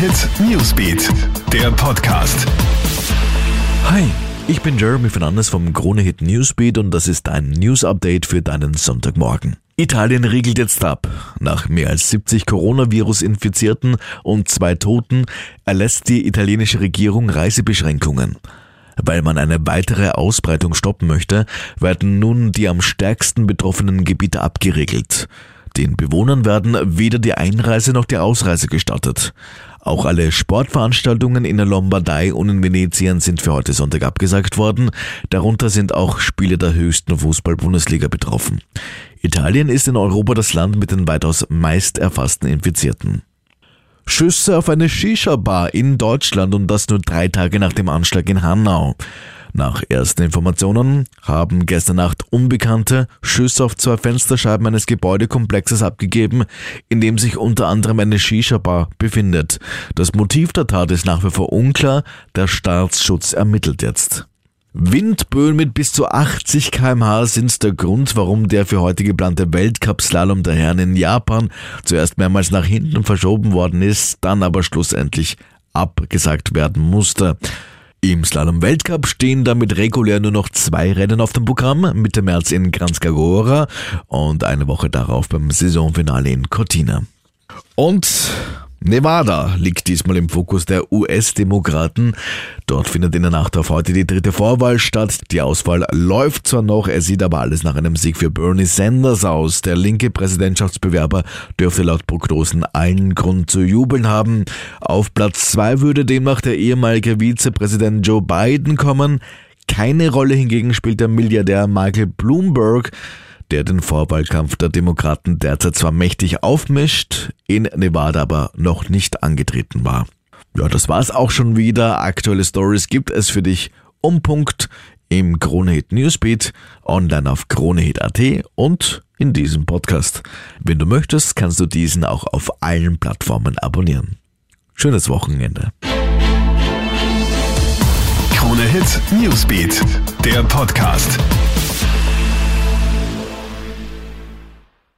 Hit Newsbeat, der Podcast. Hi, ich bin Jeremy Fernandes vom Krone Hit Newsbeat und das ist ein News Update für deinen Sonntagmorgen. Italien riegelt jetzt ab. Nach mehr als 70 Coronavirus-Infizierten und zwei Toten erlässt die italienische Regierung Reisebeschränkungen. Weil man eine weitere Ausbreitung stoppen möchte, werden nun die am stärksten betroffenen Gebiete abgeregelt. Den Bewohnern werden weder die Einreise noch die Ausreise gestattet. Auch alle Sportveranstaltungen in der Lombardei und in Venetien sind für heute Sonntag abgesagt worden. Darunter sind auch Spiele der höchsten Fußball-Bundesliga betroffen. Italien ist in Europa das Land mit den weitaus meist erfassten Infizierten. Schüsse auf eine Shisha-Bar in Deutschland und das nur drei Tage nach dem Anschlag in Hanau. Nach ersten Informationen haben gestern Nacht Unbekannte Schüsse auf zwei Fensterscheiben eines Gebäudekomplexes abgegeben, in dem sich unter anderem eine Shisha-Bar befindet. Das Motiv der Tat ist nach wie vor unklar, der Staatsschutz ermittelt jetzt. Windböen mit bis zu 80 kmh sind der Grund, warum der für heute geplante Weltcup-Slalom der Herren in Japan zuerst mehrmals nach hinten verschoben worden ist, dann aber schlussendlich abgesagt werden musste. Im Slalom-Weltcup stehen damit regulär nur noch zwei Rennen auf dem Programm, Mitte März in Kranjskagora und eine Woche darauf beim Saisonfinale in Cortina. Und Nevada liegt diesmal im Fokus der US-Demokraten. Dort findet in der Nacht auf heute die dritte Vorwahl statt. Die Auswahl läuft zwar noch, es sieht aber alles nach einem Sieg für Bernie Sanders aus. Der linke Präsidentschaftsbewerber dürfte laut Prognosen allen Grund zu jubeln haben. Auf Platz zwei würde demnach der ehemalige Vizepräsident Joe Biden kommen. Keine Rolle hingegen spielt der Milliardär Michael Bloomberg der den Vorwahlkampf der Demokraten derzeit zwar mächtig aufmischt, in Nevada aber noch nicht angetreten war. Ja, das war's auch schon wieder. Aktuelle Stories gibt es für dich um Punkt im Kronehit Newsbeat, online auf kronehit.at und in diesem Podcast. Wenn du möchtest, kannst du diesen auch auf allen Plattformen abonnieren. Schönes Wochenende. Krone Hit Newsbeat, der Podcast.